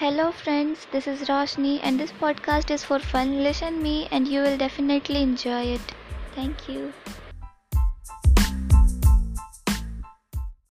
Hello, friends, this is Roshni, and this podcast is for fun. Listen me, and you will definitely enjoy it. Thank you.